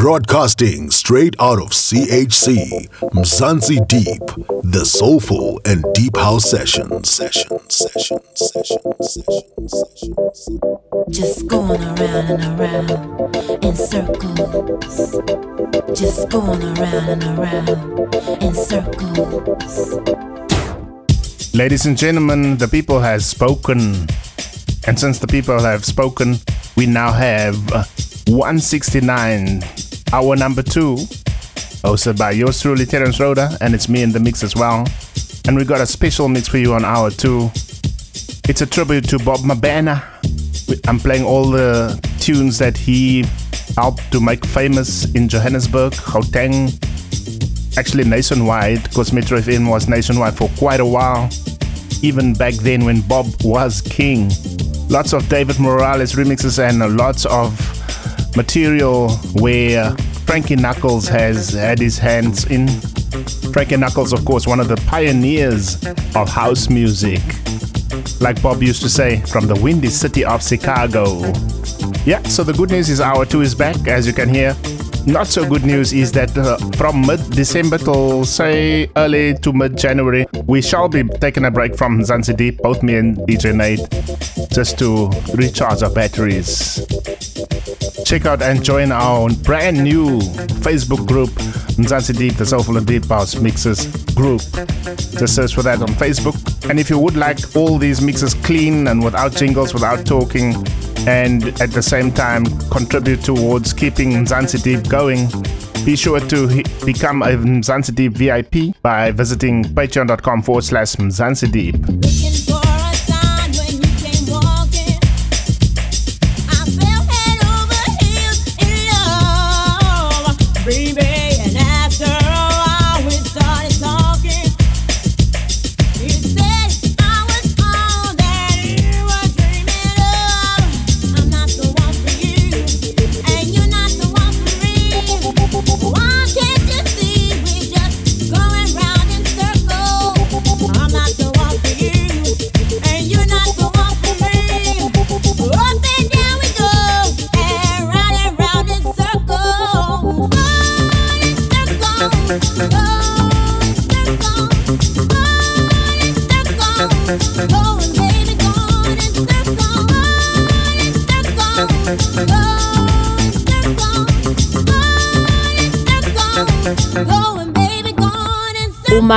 Broadcasting straight out of CHC, Mzansi Deep, the soulful and deep house sessions. Sessions, sessions, sessions, sessions, sessions. Just going around and around in circles. Just going around and around in circles. Ladies and gentlemen, the people has spoken. And since the people have spoken, we now have uh, 169, hour number two, hosted by yours truly, Terence Rhoda, and it's me in the mix as well. And we got a special mix for you on hour two. It's a tribute to Bob Mabena. I'm playing all the tunes that he helped to make famous in Johannesburg, Gauteng, actually nationwide, because Metro FM was nationwide for quite a while, even back then when Bob was king. Lots of David Morales remixes and lots of material where Frankie Knuckles has had his hands in. Frankie Knuckles, of course, one of the pioneers of house music. Like Bob used to say, from the windy city of Chicago. Yeah, so the good news is hour two is back, as you can hear. Not so good news is that uh, from mid December till say early to mid January, we shall be taking a break from Mzansi Deep, both me and DJ Nate, just to recharge our batteries. Check out and join our brand new Facebook group, Mzansi Deep, the Soulful and Deep House Mixes group. Just search for that on Facebook. And if you would like all these mixes clean and without jingles, without talking, and at the same time contribute towards keeping Mzansi Deep going, be sure to become a Mzansi Deep VIP by visiting patreon.com forward slash Mzansi Deep.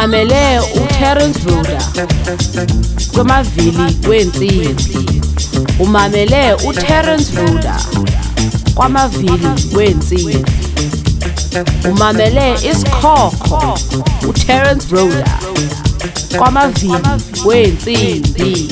simamele uCarence Roder kwamavili kwensimbi umamele uTerence Roder kwamavili kwensimbi umamele isikhokho uTerence Roder kwamavili kwensimbi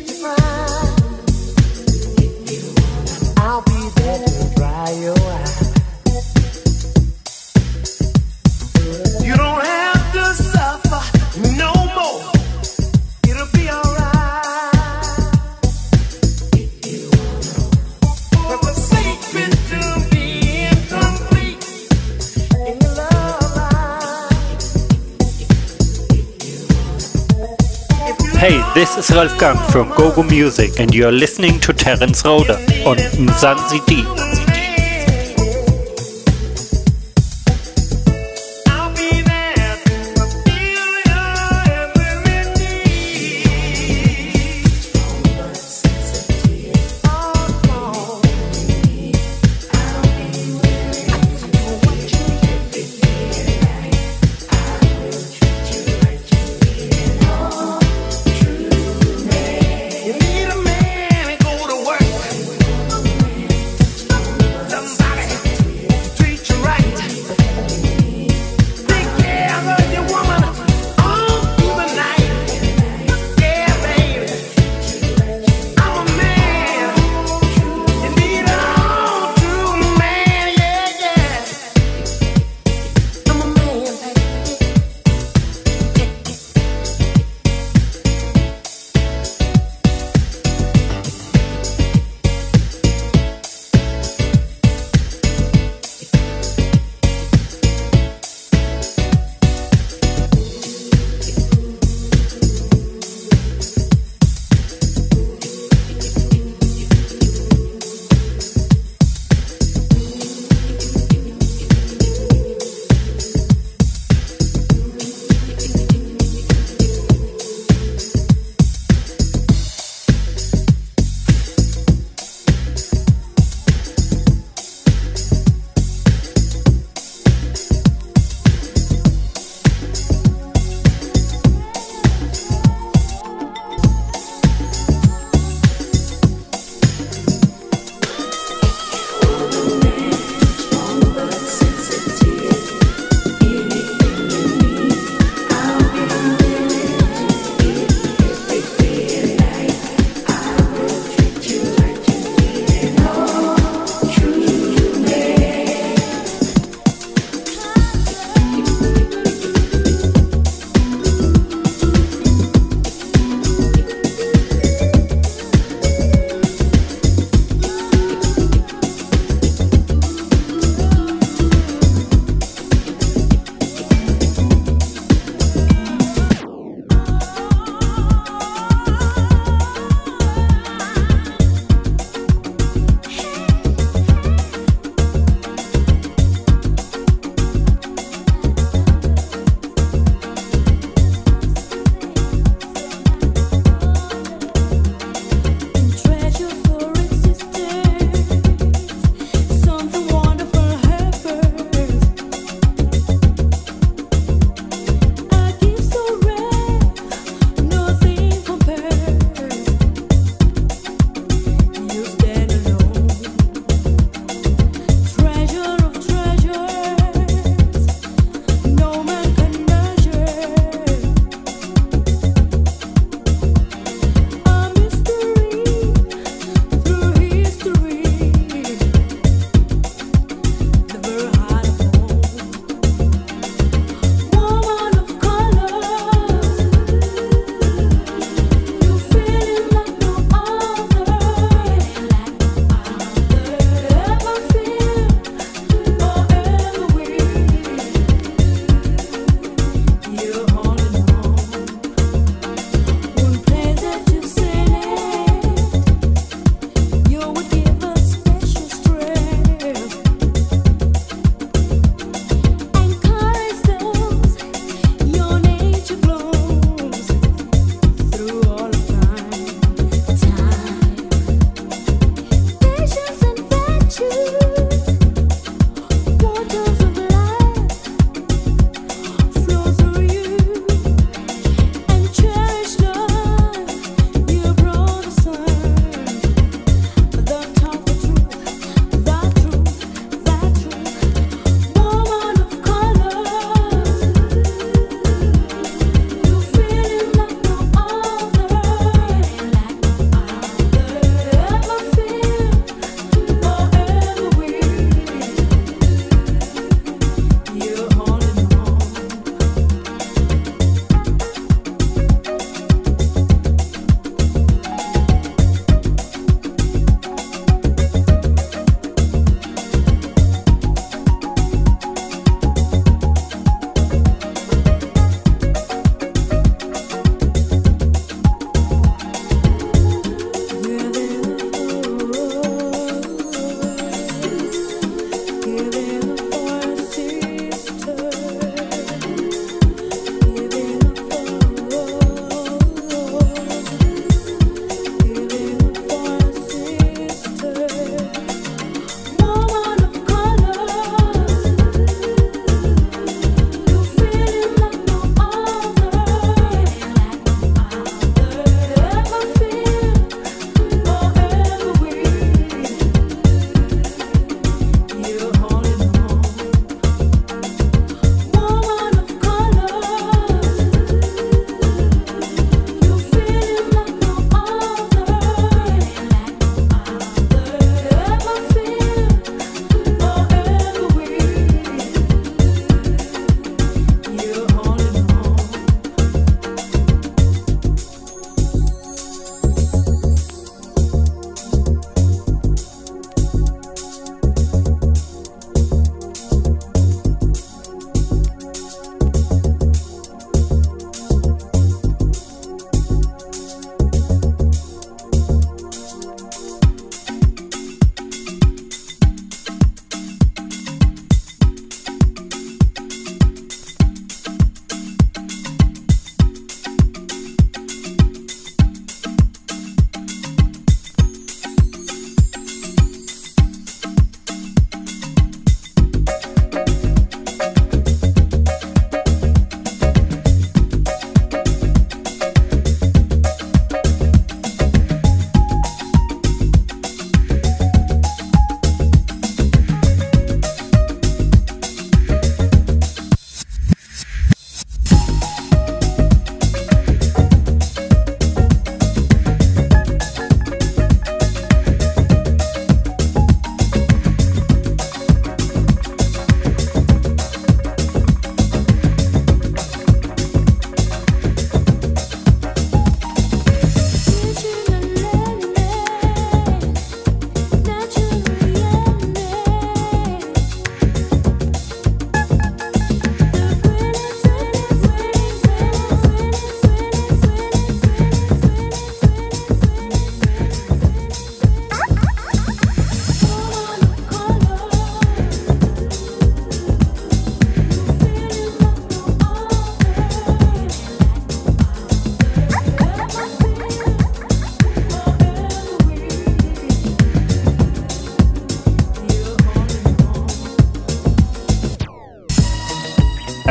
surprised. This is Ralf Gum from GoGo Music and you're listening to Terence Roder on Mzansi Deep.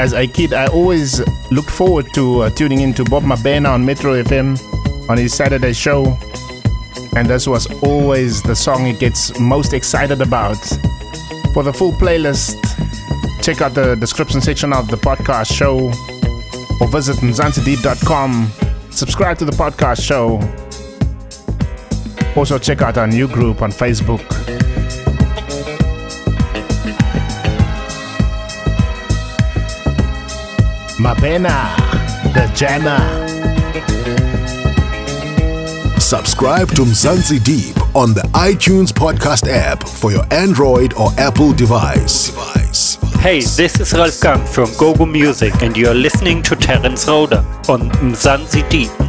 As a kid, I always looked forward to uh, tuning into Bob Mabena on Metro FM on his Saturday show. And this was always the song he gets most excited about. For the full playlist, check out the description section of the podcast show or visit mzansideep.com. Subscribe to the podcast show. Also, check out our new group on Facebook. Mabena, the jammer. Subscribe to Mzansi Deep on the iTunes podcast app for your Android or Apple device. device. Hey, this is Ralf Gum from Gogo Music and you're listening to Terence Roder on Mzansi Deep.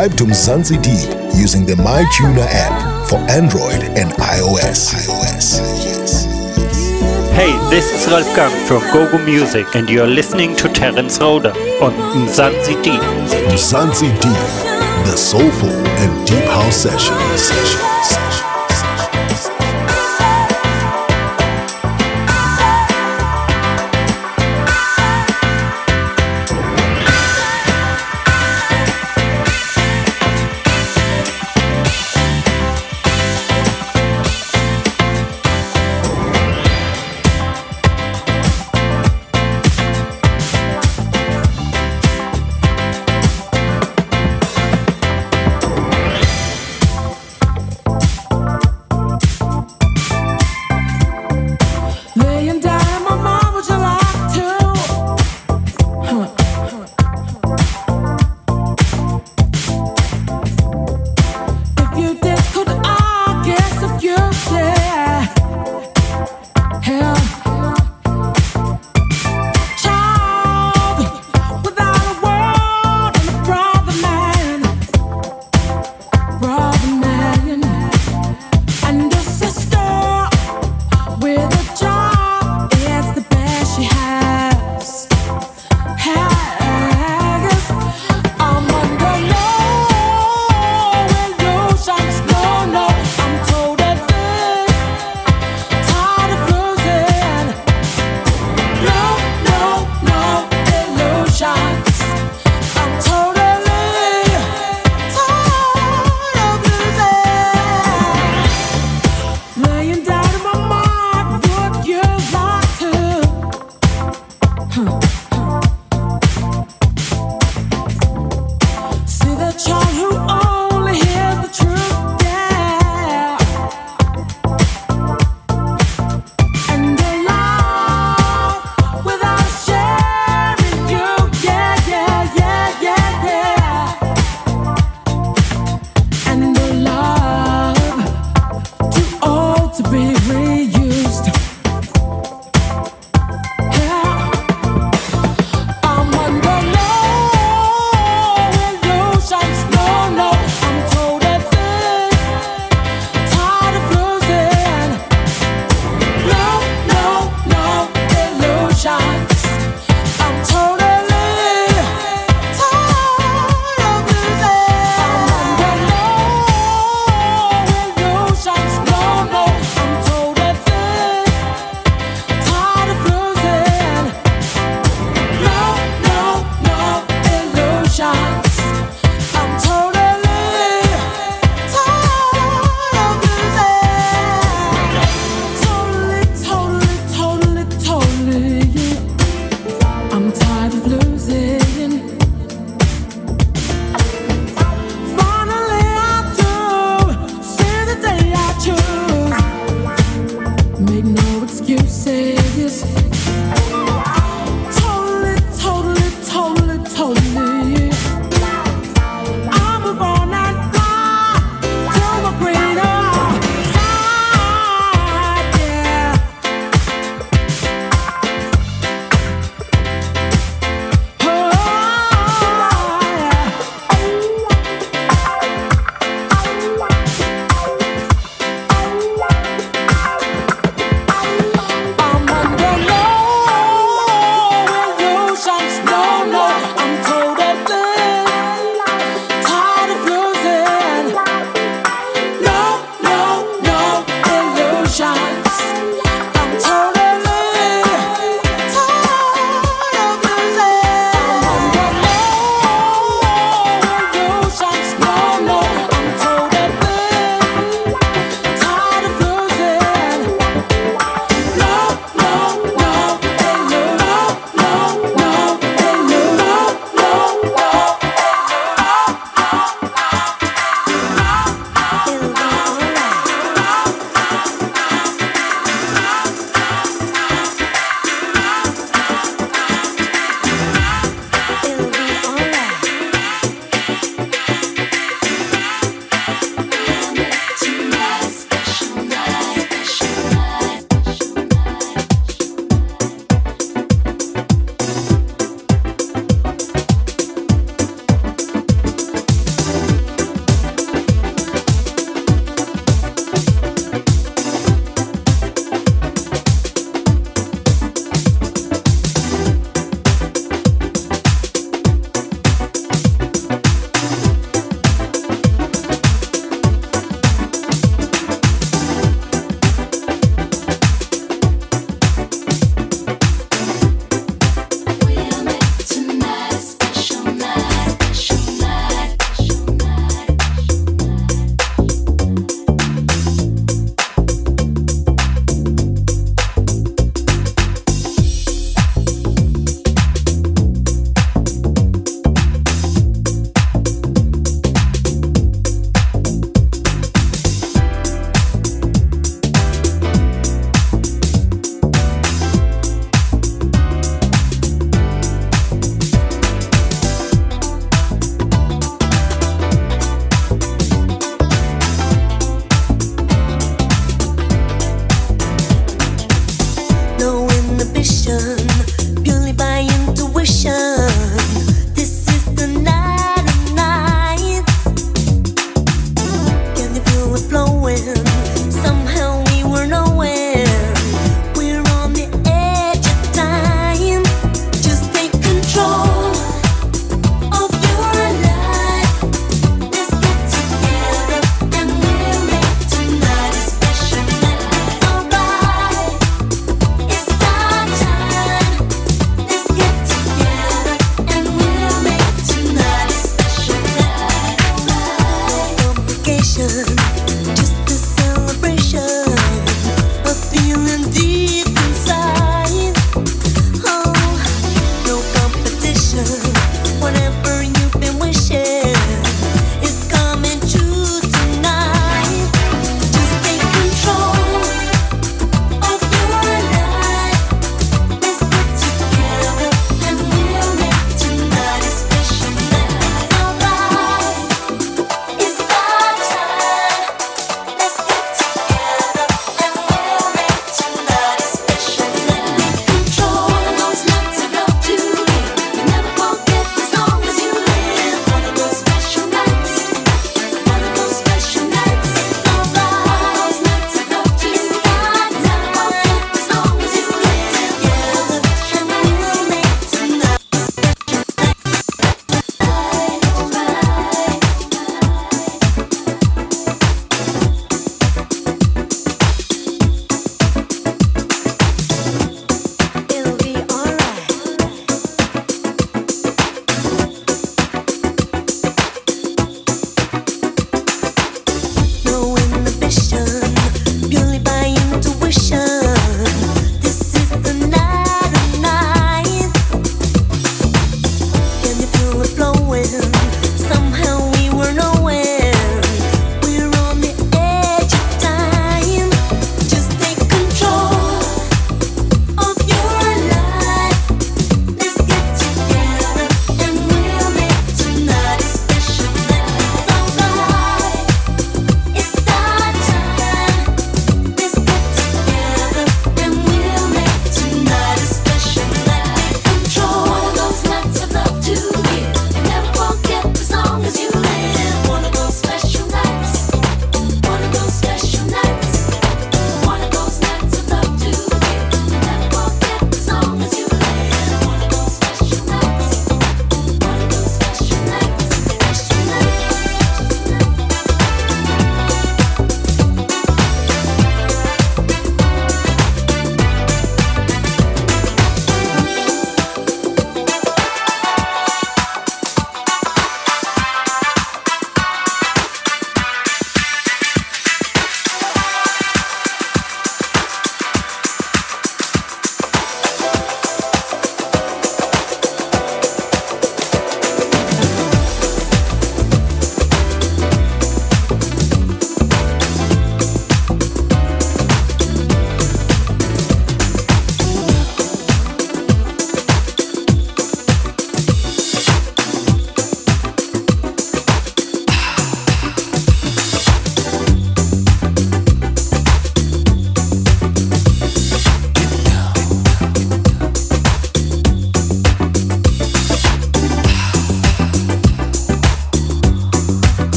Subscribe to Mzansi Deep using the MyTuner app for Android and iOS. iOS. Hey, this is Ralf Gum from Gogo Music and you're listening to Terence Roder on Mzansi Deep. Mzansi Deep, the soulful and deep house session. sessions.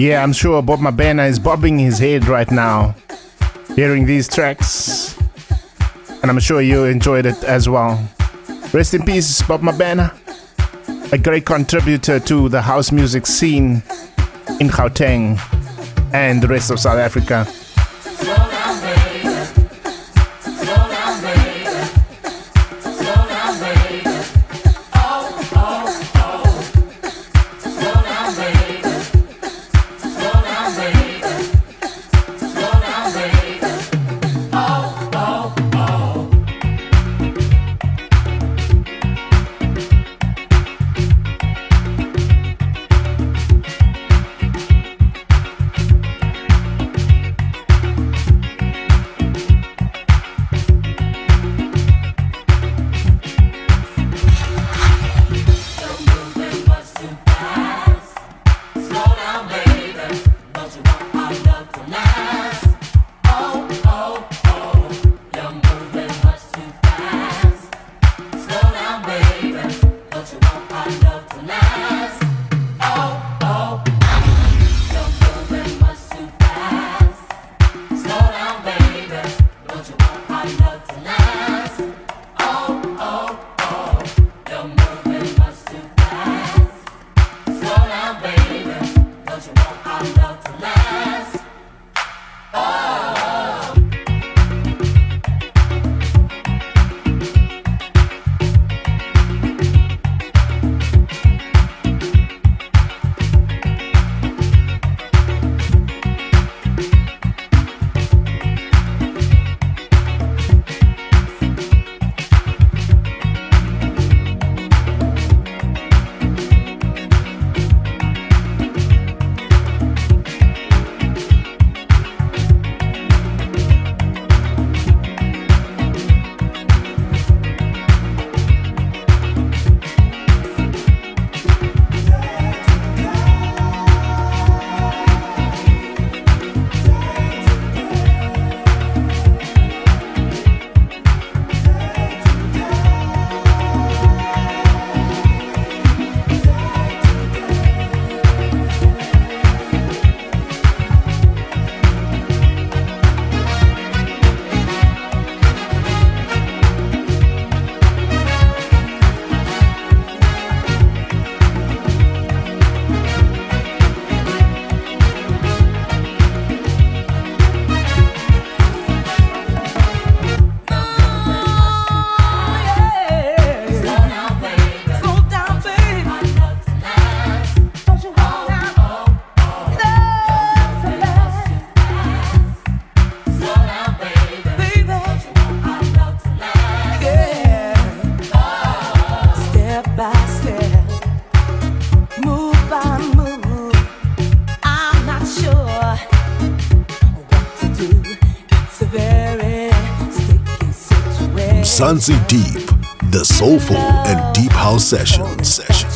Yeah, I'm sure Bob Mabena is bobbing his head right now, hearing these tracks. And I'm sure you enjoyed it as well. Rest in peace, Bob Mabena, a great contributor to the house music scene in Gauteng and the rest of South Africa. Mzansi Deep, the soulful and deep house session. sessions.